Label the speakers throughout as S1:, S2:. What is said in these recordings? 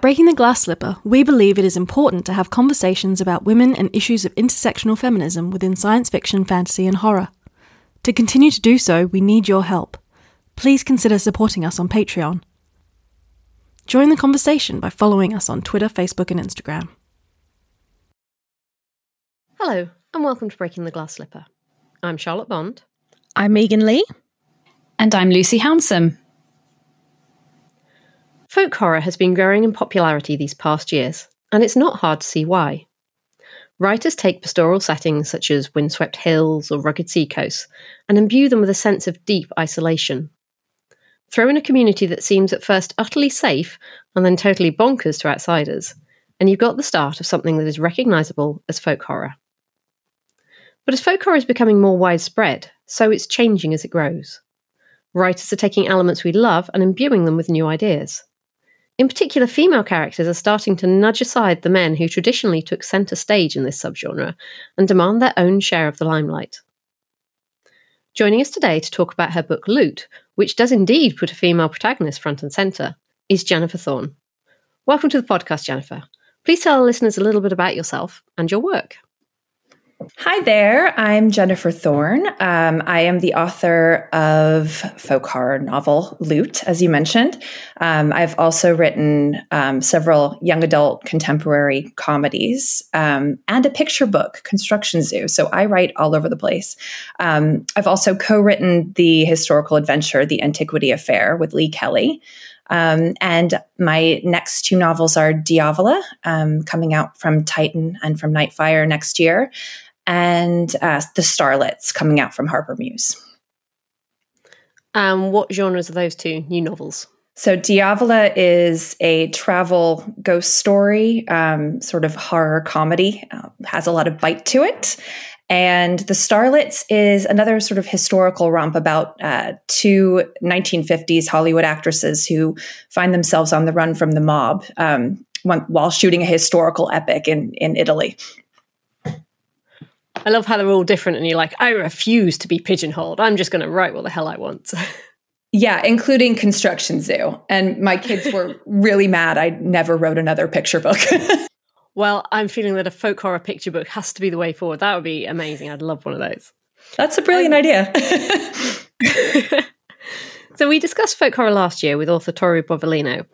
S1: At Breaking the Glass Slipper, we believe it is important to have conversations about women and issues of intersectional feminism within science fiction, fantasy, and horror. To continue to do so, we need your help. Please consider supporting us on Patreon. Join the conversation by following us on Twitter, Facebook, and Instagram.
S2: Hello, and welcome to Breaking the Glass Slipper. I'm Charlotte Bond.
S3: I'm Megan Lee.
S4: And I'm Lucy Hounsom.
S2: Folk horror has been growing in popularity these past years, and it's not hard to see why. Writers take pastoral settings such as windswept hills or rugged seacoasts and imbue them with a sense of deep isolation. Throw in a community that seems at first utterly safe and then totally bonkers to outsiders, and you've got the start of something that is recognisable as folk horror. But as folk horror is becoming more widespread, so it's changing as it grows. Writers are taking elements we love and imbuing them with new ideas. In particular, female characters are starting to nudge aside the men who traditionally took centre stage in this subgenre and demand their own share of the limelight. Joining us today to talk about her book Loot, which does indeed put a female protagonist front and centre, is Jennifer Thorne. Welcome to the podcast, Jennifer. Please tell our listeners a little bit about yourself and your work.
S3: Hi there. I'm Jennifer Thorne. Um, I am the author of folk horror novel Loot, as you mentioned. Um, I've also written um, several young adult contemporary comedies um, and a picture book, Construction Zoo. So I write all over the place. Um, I've also co-written the historical adventure, The Antiquity Affair, with Lee Kelly. Um, and my next two novels are Diavola, um, coming out from Titan and from Nightfire next year, and uh, The Starlets coming out from Harper Muse.
S2: Um, what genres are those two new novels?
S3: So, Diavola is a travel ghost story, um, sort of horror comedy, uh, has a lot of bite to it. And The Starlets is another sort of historical romp about uh, two 1950s Hollywood actresses who find themselves on the run from the mob um, while shooting a historical epic in, in Italy.
S2: I love how they're all different, and you're like, I refuse to be pigeonholed. I'm just going to write what the hell I want.
S3: yeah, including Construction Zoo. And my kids were really mad I never wrote another picture book.
S2: well, I'm feeling that a folk horror picture book has to be the way forward. That would be amazing. I'd love one of those.
S3: That's a brilliant um, idea.
S2: so we discussed folk horror last year with author Tori Bovalino,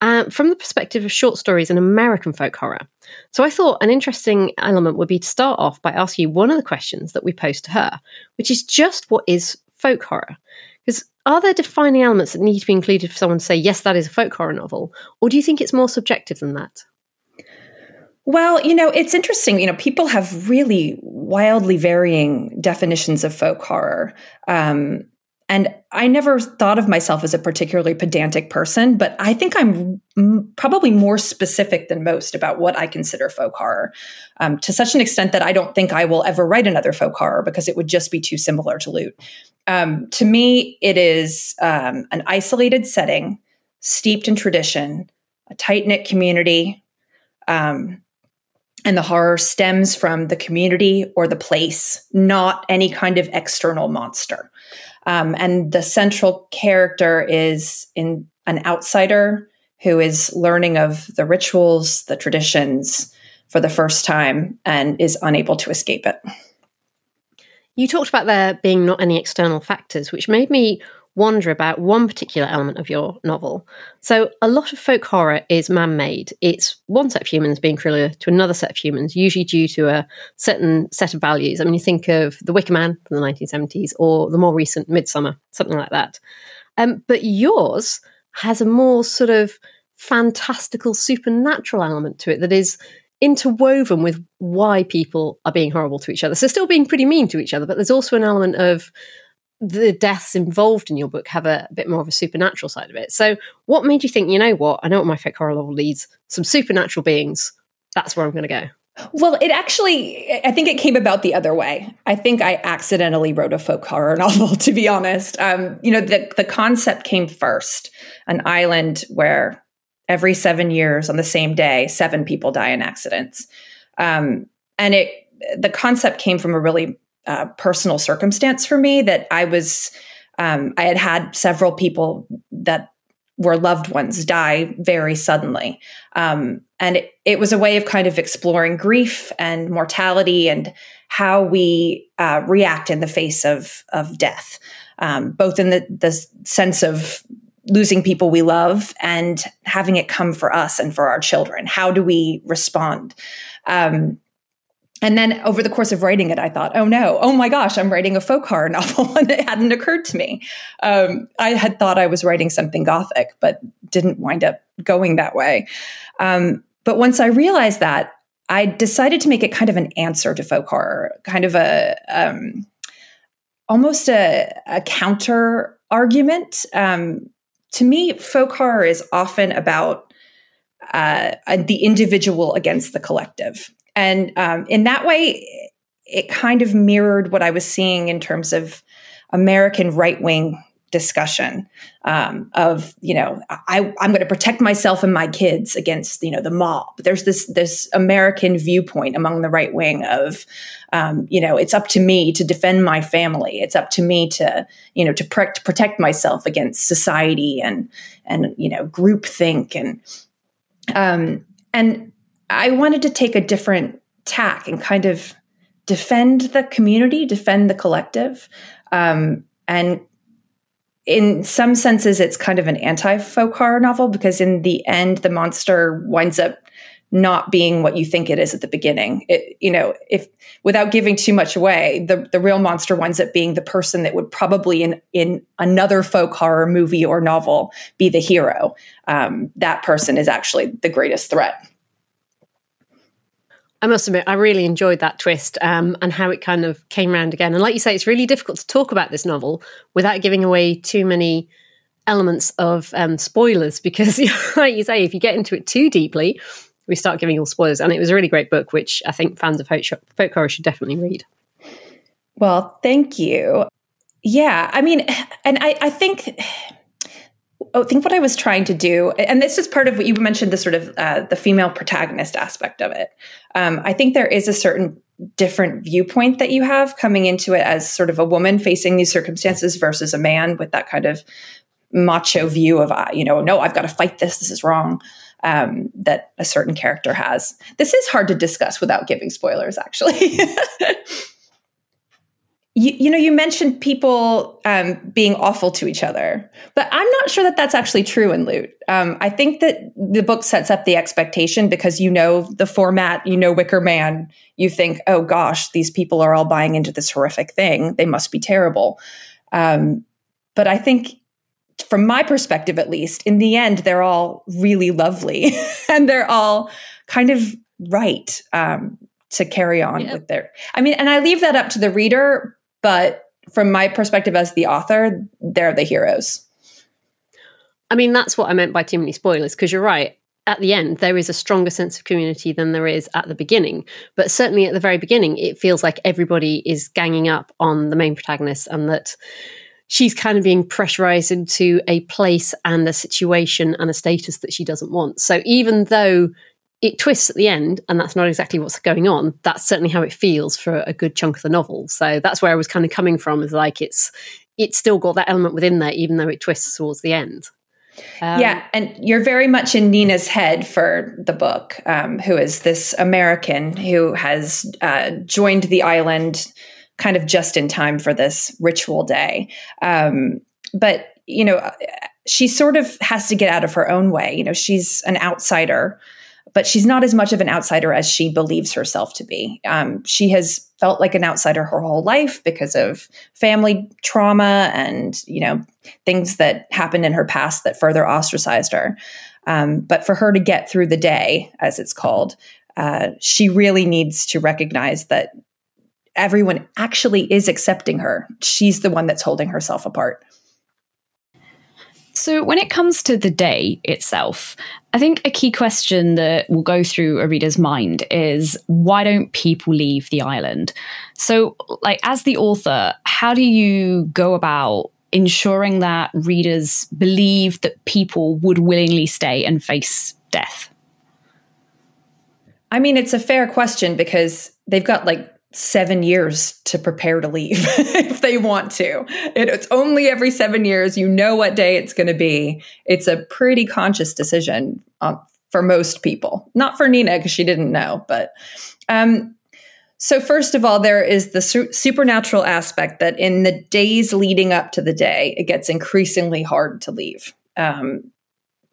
S2: uh, from the perspective of short stories and American folk horror. So I thought an interesting element would be to start off by asking you one of the questions that we posed to her, which is just what is folk horror? Because are there defining elements that need to be included for someone to say, yes, that is a folk horror novel? Or do you think it's more subjective than that?
S3: Well, you know, it's interesting. You know, people have really wildly varying definitions of folk horror. Um, and I never thought of myself as a particularly pedantic person, but I think I'm m- probably more specific than most about what I consider folk horror um, to such an extent that I don't think I will ever write another folk horror because it would just be too similar to Loot. Um, to me, it is um, an isolated setting, steeped in tradition, a tight knit community. Um, and the horror stems from the community or the place, not any kind of external monster. Um, and the central character is in an outsider who is learning of the rituals, the traditions for the first time and is unable to escape it.
S2: You talked about there being not any external factors, which made me wonder about one particular element of your novel. So, a lot of folk horror is man made. It's one set of humans being cruel to another set of humans, usually due to a certain set of values. I mean, you think of The Wicker Man from the 1970s or the more recent Midsommar, something like that. Um, but yours has a more sort of fantastical supernatural element to it that is interwoven with why people are being horrible to each other. So still being pretty mean to each other, but there's also an element of the deaths involved in your book have a, a, bit more of a supernatural side of it. So, what made you think, you know what, I know what my fake horror novel leads, some supernatural beings, that's where I'm going to go?
S3: Well, it actually, I think it came about the other way. I think I accidentally wrote a folk horror novel, to be honest. Um, you know, the, the concept came first an island where every seven years on the same day, seven people die in accidents. Um, and it, the concept came from a really uh, personal circumstance for me that I was, um, I had had several people that were loved ones die very suddenly. Um, and it, it, was a way of kind of exploring grief and mortality and how we uh, react in the face of, of death, um, both in the, the sense of losing people we love and having it come for us and for our children. How do we respond? Um, and then over the course of writing it, I thought, oh no, oh my gosh, I'm writing a folk horror novel. and it hadn't occurred to me. Um, I had thought I was writing something gothic, but didn't wind up going that way. Um, but once I realized that, I decided to make it kind of an answer to folk horror, kind of a um, almost a, a, counter argument. Um, to me, folk horror is often about uh, the individual against the collective. And um, in that way, it kind of mirrored what I was seeing in terms of American right wing discussion um, of you know I, I'm going to protect myself and my kids against you know the mob. There's this this American viewpoint among the right wing of um, you know it's up to me to defend my family. It's up to me to you know to pre- protect myself against society and and you know groupthink and um, and I wanted to take a different tack and kind of defend the community, defend the collective, um, and in some senses, it's kind of an anti folk horror novel because in the end, the monster winds up not being what you think it is at the beginning. It, you know, if without giving too much away, the the real monster winds up being the person that would probably in in another folk horror movie or novel be the hero. Um, that person is actually the greatest threat.
S2: I must admit, I really enjoyed that twist um, and how it kind of came around again. And like you say, it's really difficult to talk about this novel without giving away too many elements of um, spoilers because, like you say, if you get into it too deeply, we start giving all spoilers. And it was a really great book, which I think fans of folk horror should definitely read.
S3: Well, thank you. Yeah, I mean, and I, I think I think what I was trying to do, and this is part of what you mentioned, the sort of uh, the female protagonist aspect of it. Um, I think there is a certain different viewpoint that you have coming into it as sort of a woman facing these circumstances versus a man with that kind of macho view of, uh, you know, no, I've got to fight this. This is wrong. Um, that a certain character has. This is hard to discuss without giving spoilers, actually. You, you, know, you mentioned people um, being awful to each other, but I'm not sure that that's actually true in Loot. Um, I think that the book sets up the expectation because you know the format, you know Wicker Man, you think, oh gosh, these people are all buying into this horrific thing. They must be terrible. Um, but I think, from my perspective at least, in the end, they're all really lovely and they're all kind of right um, to carry on yep. with their. I mean, and I leave that up to the reader, but from my perspective as the author, they're the heroes.
S2: I mean, that's what I meant by too many spoilers, because you're right. At the end, there is a stronger sense of community than there is at the beginning. But certainly at the very beginning, it feels like everybody is ganging up on the main protagonist and that she's kind of being pressurized into a place and a situation and a status that she doesn't want. So even though it twists at the end, and that's not exactly what's going on. That's certainly how it feels for a good chunk of the novel. So that's where I was kind of coming from. Is like it's it's still got that element within there, even though it twists towards the end.
S3: Um, yeah, and you're very much in Nina's head for the book, um, who is this American who has uh, joined the island kind of just in time for this ritual day. Um, but you know, she sort of has to get out of her own way. You know, she's an outsider but she's not as much of an outsider as she believes herself to be. Um, she has felt like an outsider her whole life because of family trauma and you know things that happened in her past that further ostracized her. Um, but for her to get through the day, as it's called, uh, she really needs to recognize that everyone actually is accepting her. She's the one that's holding herself apart.
S4: So, when it comes to the day itself, I think a key question that will go through a reader's mind is why don't people leave the island? So, like, as the author, how do you go about ensuring that readers believe that people would willingly stay and face death?
S3: I mean, it's a fair question because they've got like seven years to prepare to leave if they want to. It, it's only every seven years. You know what day it's going to be. It's a pretty conscious decision uh, for most people. Not for Nina because she didn't know, but. Um, so, first of all, there is the su- supernatural aspect that in the days leading up to the day, it gets increasingly hard to leave. Um,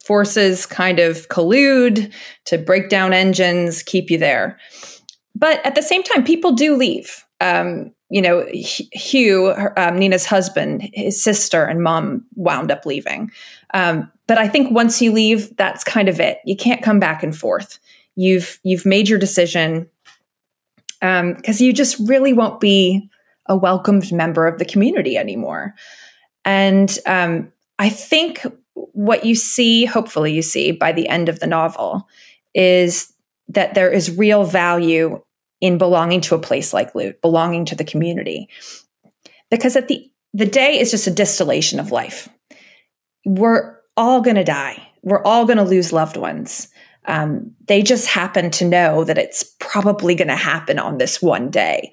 S3: forces kind of collude to break down engines, keep you there. But at the same time, people do leave. Um, you know, Hugh, um, Nina's husband, his sister, and mom wound up leaving. Um, but I think once you leave, that's kind of it. You can't come back and forth. You've you've made your decision because um, you just really won't be a welcomed member of the community anymore. And um, I think what you see, hopefully, you see by the end of the novel, is that there is real value in belonging to a place like Loot, belonging to the community. Because at the the day is just a distillation of life. We're all going to die. We're all going to lose loved ones. Um, they just happen to know that it's probably going to happen on this one day.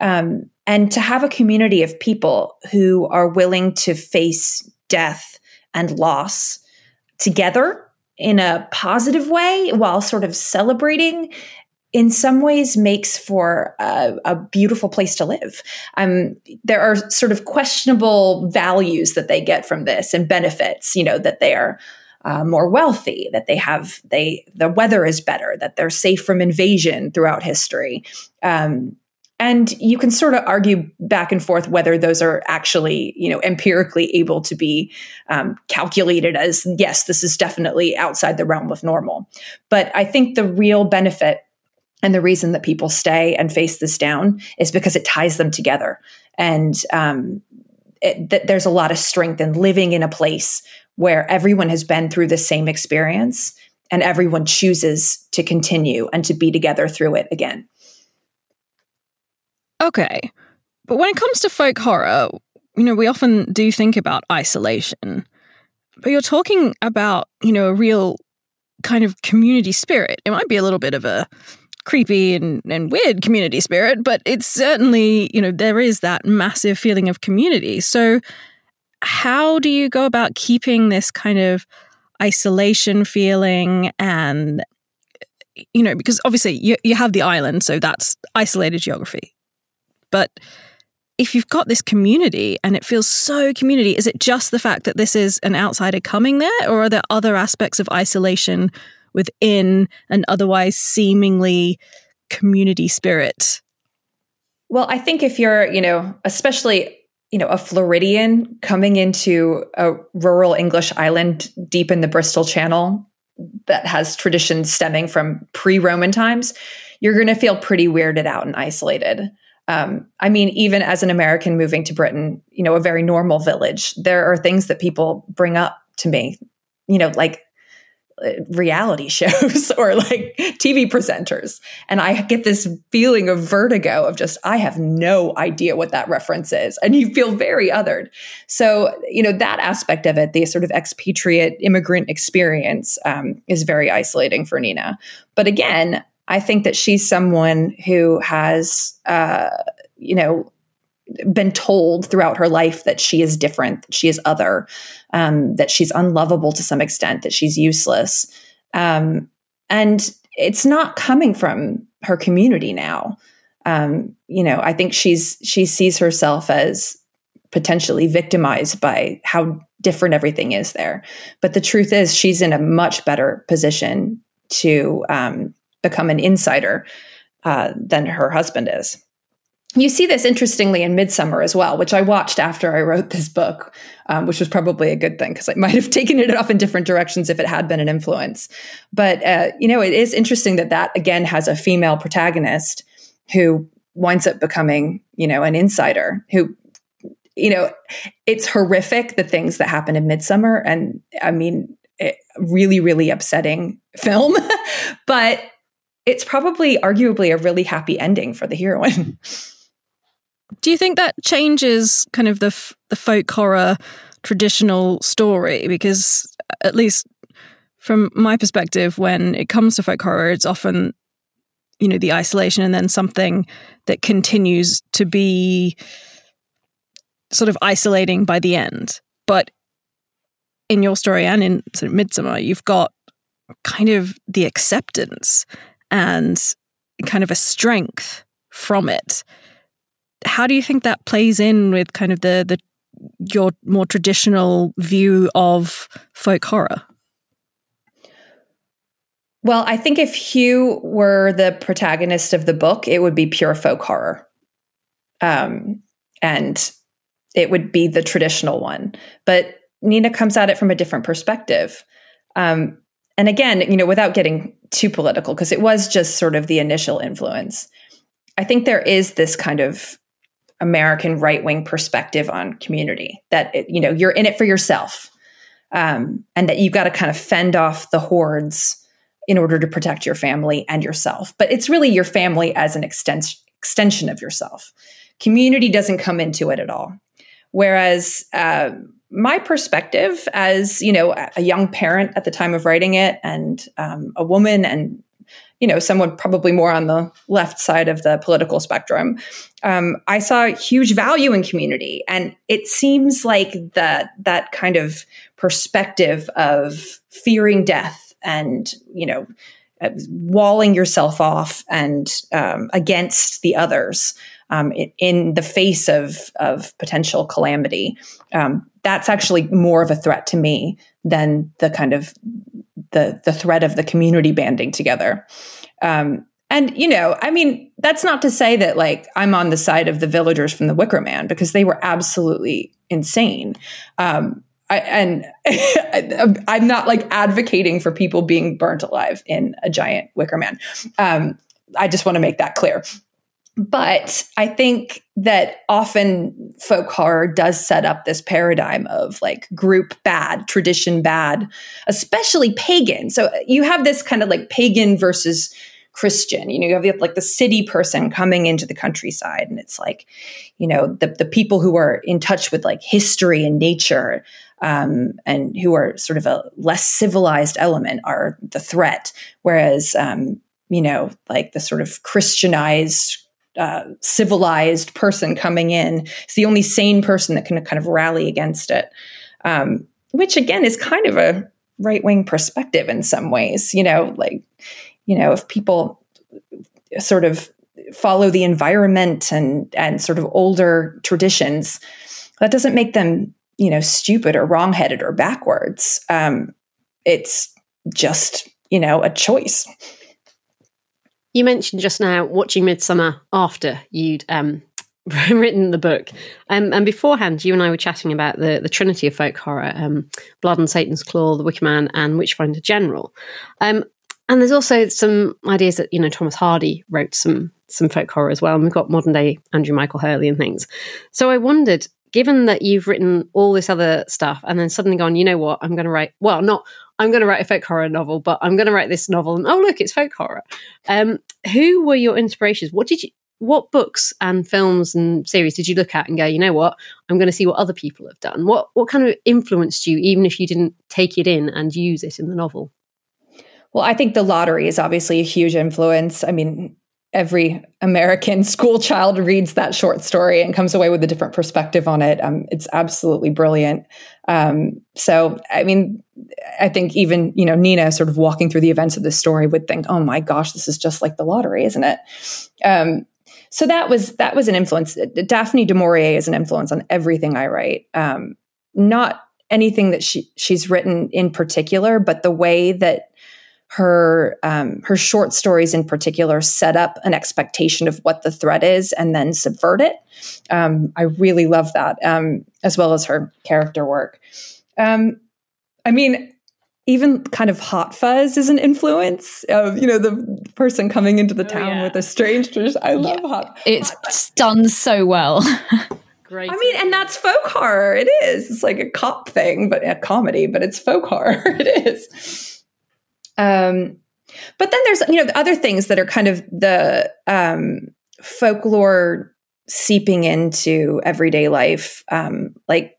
S3: Um, and to have a community of people who are willing to face death and loss together in a positive way while sort of celebrating in some ways makes for a, a, beautiful place to live. Um, there are sort of questionable values that they get from this and benefits, you know, that they are uh, more wealthy, that they have they the weather is better, that they're safe from invasion throughout history. Um, and you can sort of argue back and forth whether those are actually you know empirically able to be um, calculated as yes this is definitely outside the realm of normal but i think the real benefit and the reason that people stay and face this down is because it ties them together. And um, it, th- there's a lot of strength in living in a place where everyone has been through the same experience and everyone chooses to continue and to be together through it again.
S1: Okay. But when it comes to folk horror, you know, we often do think about isolation. But you're talking about, you know, a real kind of community spirit. It might be a little bit of a creepy and, and weird community spirit, but it's certainly, you know, there is that massive feeling of community. So, how do you go about keeping this kind of isolation feeling and, you know, because obviously you, you have the island, so that's isolated geography. But if you've got this community and it feels so community, is it just the fact that this is an outsider coming there, or are there other aspects of isolation within an otherwise seemingly community spirit?
S3: Well, I think if you're, you know, especially, you know, a Floridian coming into a rural English island deep in the Bristol Channel that has traditions stemming from pre Roman times, you're going to feel pretty weirded out and isolated. Um, I mean, even as an American moving to Britain, you know, a very normal village, there are things that people bring up to me, you know, like reality shows or like TV presenters. And I get this feeling of vertigo of just, I have no idea what that reference is. And you feel very othered. So, you know, that aspect of it, the sort of expatriate immigrant experience, um, is very isolating for Nina. But again, I think that she's someone who has, uh, you know, been told throughout her life that she is different, that she is other, um, that she's unlovable to some extent, that she's useless. Um, and it's not coming from her community now. Um, you know, I think she's she sees herself as potentially victimized by how different everything is there. But the truth is, she's in a much better position to um, become an insider uh, than her husband is you see this interestingly in Midsommar as well, which I watched after I wrote this book, um, which was probably a good thing because I might have taken it off in different directions if it had been an influence. But uh, you know, it is interesting that that again has a female protagonist who winds up becoming, you know, an insider who, you know, it's horrific the things that happen in Midsommar, and I mean, it, really, really upsetting film, but it's probably arguably a really happy ending for the heroine.
S1: Do you think that changes kind of the f- the folk horror traditional story? Because uh, at least from my perspective, when it comes to folk horror, it's often you know the isolation and then something that continues to be sort of isolating by the end but in your story and in sort of Midsommar you've got kind of the acceptance and kind of a strength from it how do you think that plays in with kind of the the your more traditional view of folk horror
S3: well, I think if Hugh were the protagonist of the book, it would be pure folk horror. Um, and it would be the traditional one. But Nina comes at it from a different perspective. Um, and again, you know, without getting too political, because it was just sort of the initial influence, I think there is this kind of American right wing perspective on community that, it, you know, you're in it for yourself um, and that you've got to kind of fend off the hordes in order to protect your family and yourself. But it's really your family as an extens- extension of yourself. Community doesn't come into it at all. Whereas uh, my perspective as you know a young parent at the time of writing it and um, a woman and you know someone probably more on the left side of the political spectrum um, i saw huge value in community and it seems like that that kind of perspective of fearing death and you know uh, walling yourself off and um, against the others um, in, the face of of potential calamity. Um, that's actually more of a threat to me than the kind of the the threat of the community banding together. Um, and you know, I mean, that's not to say that like I'm on the side of the villagers from the Wicker Man because they were absolutely insane. Um, I, and I'm not like advocating for people being burnt alive in a giant wicker man. Um, I just want to make that clear. But I think that often folk horror does set up this paradigm of like group bad, tradition bad, especially pagan. So you have this kind of like pagan versus Christian. You know, you have like the city person coming into the countryside, and it's like, you know, the the people who are in touch with like history and nature um, and who are sort of a less civilized element are the threat. Whereas, um, you know, like the sort of Christianized, uh, civilized person coming in It's the only sane person that can kind of rally against it. Um, which again is kind of a right wing perspective in some ways. You know, like, you know, if people sort of follow the environment and and sort of older traditions, that doesn't make them you know, stupid or wrongheaded or backwards. Um, it's just, you know, a choice.
S2: You mentioned just now watching Midsommar after you'd um, written the book. Um, and beforehand, you and I were chatting about the, the trinity of folk horror um, Blood and Satan's Claw, The Wicker Man, and Witchfinder General. Um, and there's also some ideas that, you know, Thomas Hardy wrote some some folk horror as well. And we've got modern day Andrew Michael Hurley and things. So I wondered given that you've written all this other stuff and then suddenly gone, you know what, I'm going to write, well, not, I'm going to write a folk horror novel, but I'm going to write this novel. And oh, look, it's folk horror. Um, who were your inspirations? What did you, what books and films and series did you look at and go, you know what, I'm going to see what other people have done? What, what kind of influenced you, even if you didn't take it in and use it in the novel?
S3: Well, I think the lottery is obviously a huge influence. I mean, every American school child reads that short story and comes away with a different perspective on it. Um, it's absolutely brilliant. Um, so, I mean, I think even you know Nina, sort of walking through the events of this story, would think, "Oh my gosh, this is just like the lottery, isn't it?" Um, so that was that was an influence. Daphne du Maurier is an influence on everything I write. Um, not anything that she she's written in particular, but the way that her um, her short stories in particular set up an expectation of what the threat is and then subvert it. Um, I really love that, um, as well as her character work. Um, I mean, even kind of hot fuzz is an influence of you know the person coming into the oh, town yeah. with a strange tradition. I love yeah. hot.
S4: It's hot done so well.
S3: Great. I mean, and that's folk horror. It is. It's like a cop thing, but a comedy. But it's folk horror. it is. Um, but then there's you know the other things that are kind of the um, folklore seeping into everyday life. Um, like,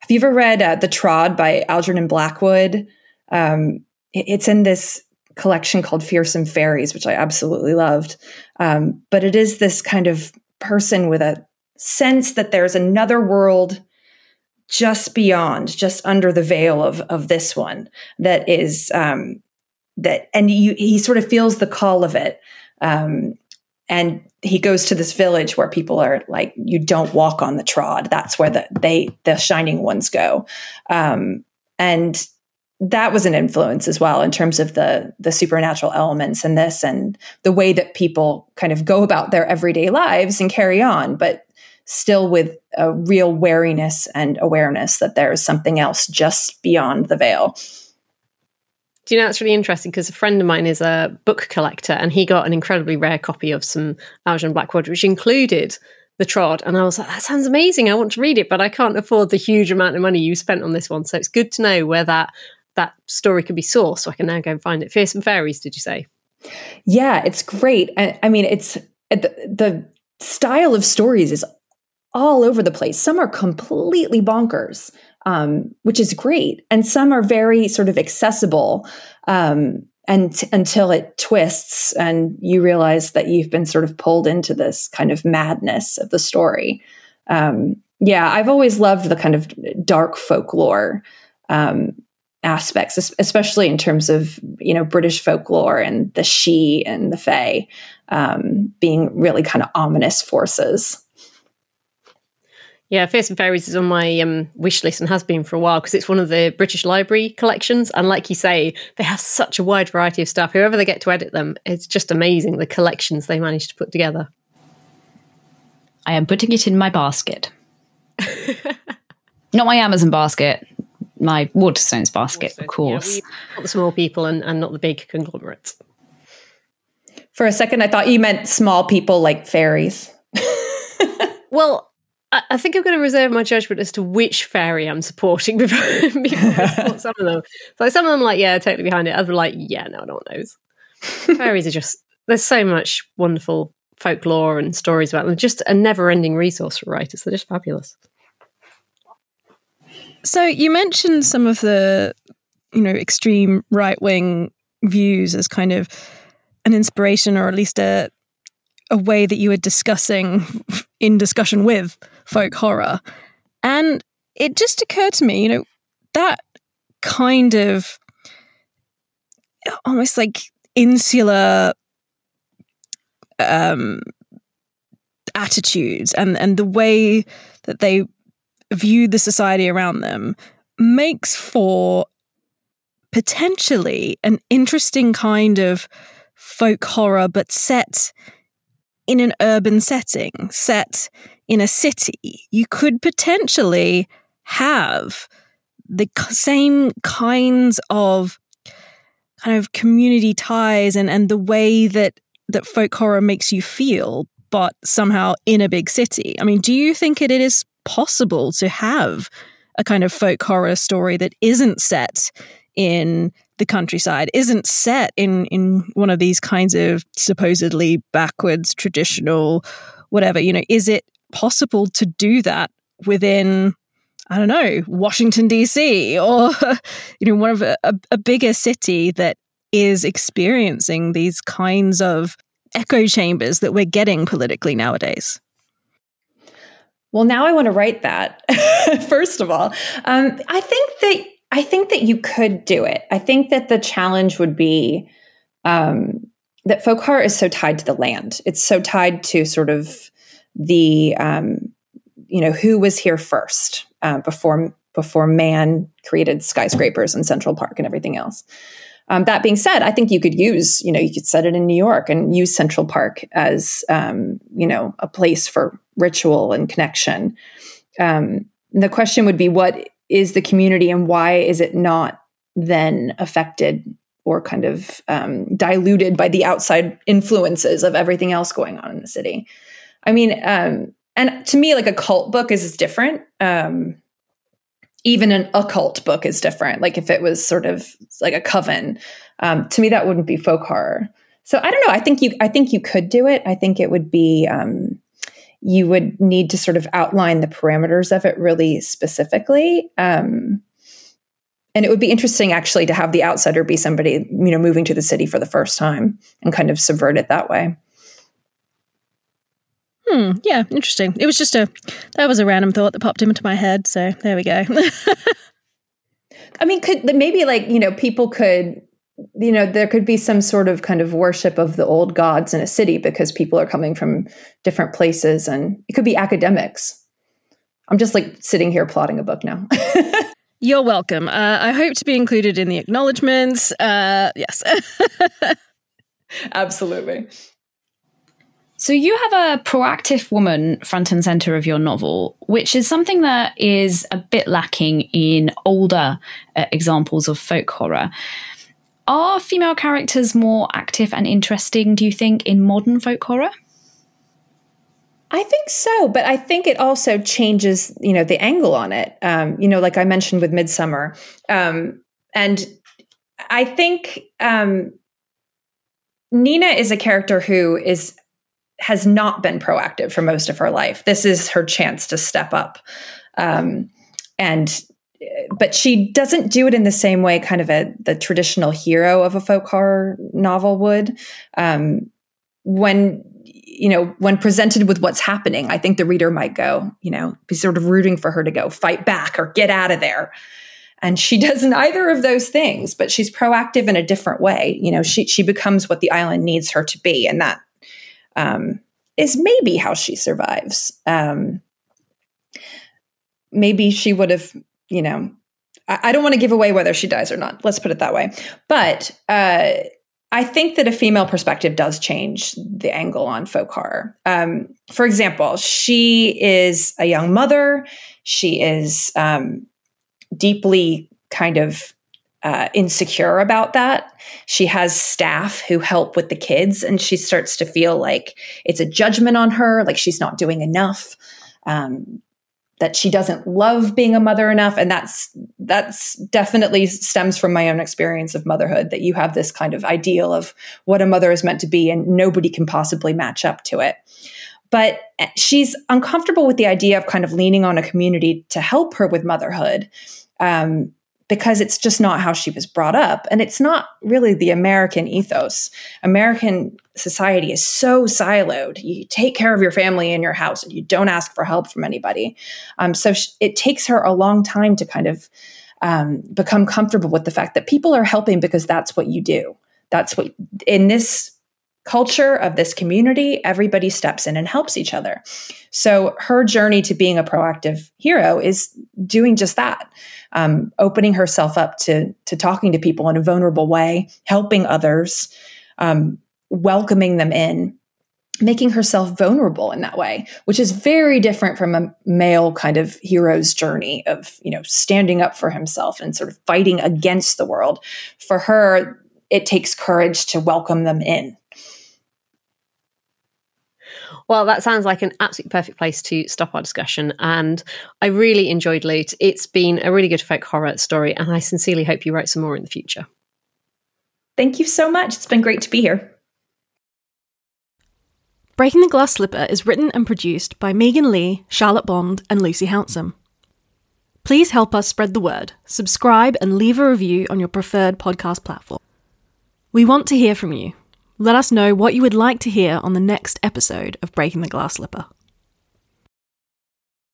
S3: have you ever read uh, The Trod by Algernon Blackwood? Um, it, it's in this collection called Fearsome Fairies, which I absolutely loved. Um, but it is this kind of person with a sense that there's another world just beyond, just under the veil of of this one that is um, that, and you, he sort of feels the call of it. Um, and he goes to this village where people are like, you don't walk on the trod. That's where the they the shining ones go. Um, and that was an influence as well in terms of the the supernatural elements in this and the way that people kind of go about their everyday lives and carry on but still with a real wariness and awareness that there is something else just beyond the veil
S2: do you know that's really interesting because a friend of mine is a book collector and he got an incredibly rare copy of some Algernon Blackwood which included the trod and i was like that sounds amazing i want to read it but i can't afford the huge amount of money you spent on this one so it's good to know where that that story could be sourced. So I can now go and find it. Fearsome Fairies, did you say?
S3: Yeah, it's great. I, I mean, it's uh, the, the style of stories is all over the place. Some are completely bonkers, um, which is great, and some are very sort of accessible. Um, and until it twists and you realize that you've been sort of pulled into this kind of madness of the story. Um, yeah, I've always loved the kind of dark folklore um, aspects, especially in terms of you know British folklore and the Sidhe and the Fae um, being really kind of ominous forces.
S2: Yeah, Fearsome Fairies is on my um, wish list and has been for a while because it's one of the British Library collections. And like you say, they have such a wide variety of stuff. Whoever they get to edit them, it's just amazing the collections they manage to put together.
S4: I am putting it in my basket. Not my Amazon basket, my Waterstones basket, of course. Yeah,
S2: not the small people and, and not the big conglomerates.
S3: For a second, I thought you meant small people like fairies.
S2: well, I, think I'm going to reserve my judgment as to which fairy I'm supporting before, before I support some of them. So some of them, like, yeah, totally behind it. Others are like, yeah, no, I don't want those. Fairies are just, there's so much wonderful folklore and stories about them. Just a never ending resource for writers. They're just fabulous.
S1: So you mentioned some of the, you know, extreme right wing views as kind of an inspiration, or at least a a way that you were discussing in discussion with folk horror, and it just occurred to me, you know, that kind of almost like insular um, attitudes and and the way that they view the society around them makes for potentially an interesting kind of folk horror, but set in an urban setting, set in a city. You could potentially have the same kinds of kind of community ties and, and the way that, that folk horror makes you feel, but somehow in a big city. I mean, do you think it is possible to have a kind of folk horror story that isn't set in the countryside, isn't set in in one of these kinds of supposedly backwards traditional whatever, you know, is it possible to do that within I don't know, Washington DC or you know one of a, a bigger city that is experiencing these kinds of echo chambers that we're getting politically nowadays?
S3: Well, now I want to write that. First of all, um, I think that I think that you could do it. I think that the challenge would be um, that folk art is so tied to the land. It's so tied to sort of the um, you know who was here first uh, before before man created skyscrapers and Central Park and everything else. Um, that being said, I think you could use, you know, you could set it in New York and use Central Park as, um, you know, a place for ritual and connection. Um, the question would be, what is the community and why is it not then affected or kind of um, diluted by the outside influences of everything else going on in the city? I mean, um, and to me, like a cult book is different. Um, even an occult book is different. Like if it was sort of like a coven, um, to me that wouldn't be folk horror. So I don't know. I think you. I think you could do it. I think it would be. Um, you would need to sort of outline the parameters of it really specifically. Um, and it would be interesting actually to have the outsider be somebody you know moving to the city for the first time and kind of subvert it that way
S1: hmm yeah interesting it was just a that was a random thought that popped into my head so there we go
S3: i mean could maybe like you know people could you know there could be some sort of kind of worship of the old gods in a city because people are coming from different places and it could be academics i'm just like sitting here plotting a book now
S1: You're welcome. Uh, I hope to be included in the acknowledgements. Uh, yes.
S3: Absolutely.
S4: So, you have a proactive woman front and center of your novel, which is something that is a bit lacking in older uh, examples of folk horror. Are female characters more active and interesting, do you think, in modern folk horror?
S3: I think so, but I think it also changes, you know, the angle on it. Um, you know, like I mentioned with Midsommar, um, and I think um, Nina is a character who is has not been proactive for most of her life. This is her chance to step up, um, and but she doesn't do it in the same way, kind of a the traditional hero of a folk horror novel would. Um, when you know, when presented with what's happening, I think the reader might go, you know, be sort of rooting for her to go fight back or get out of there. And she does neither of those things, but she's proactive in a different way. You know, she she becomes what the island needs her to be, and that um, is maybe how she survives. Um, maybe she would have, you know, I, I don't want to give away whether she dies or not. Let's put it that way. But uh, I think that a female perspective does change the angle on folk horror. Um, for example, she is a young mother. She is um, deeply kind of uh, insecure about that. She has staff who help with the kids, and she starts to feel like it's a judgment on her, like she's not doing enough. Um, that she doesn't love being a mother enough. And that's that's definitely stems from my own experience of motherhood that you have this kind of ideal of what a mother is meant to be and nobody can possibly match up to it. But eh, she's uncomfortable with the idea of kind of leaning on a community to help her with motherhood. Um, because it's just not how she was brought up. And it's not really the American ethos. American society is so siloed. You take care of your family in your house and you don't ask for help from anybody. Um, so sh- it takes her a long time to kind of um, become comfortable with the fact that people are helping because that's what you do. That's what, in this culture of this community, everybody steps in and helps each other. So her journey to being a proactive hero is doing just that, um, opening herself up to to talking to people in a vulnerable way, helping others, um, welcoming them in. Making herself vulnerable in that way, which is very different from a male kind of hero's journey of, you know, standing up for himself and sort of fighting against the world. For her, it takes courage to welcome them in
S2: well, that sounds like an absolutely perfect place to stop our discussion. And I really enjoyed Loot. It's been a really good folk horror story, and I sincerely hope you write some more in the future.
S3: Thank you so much. It's been great to be here.
S1: Breaking the Glass Slipper is written and produced by Megan Lee, Charlotte Bond, and Lucy Hounsom. Please help us spread the word, subscribe, and leave a review on your preferred podcast platform. We want to hear from you. Let us know what you would like to hear on the next episode of Breaking the Glass Slipper.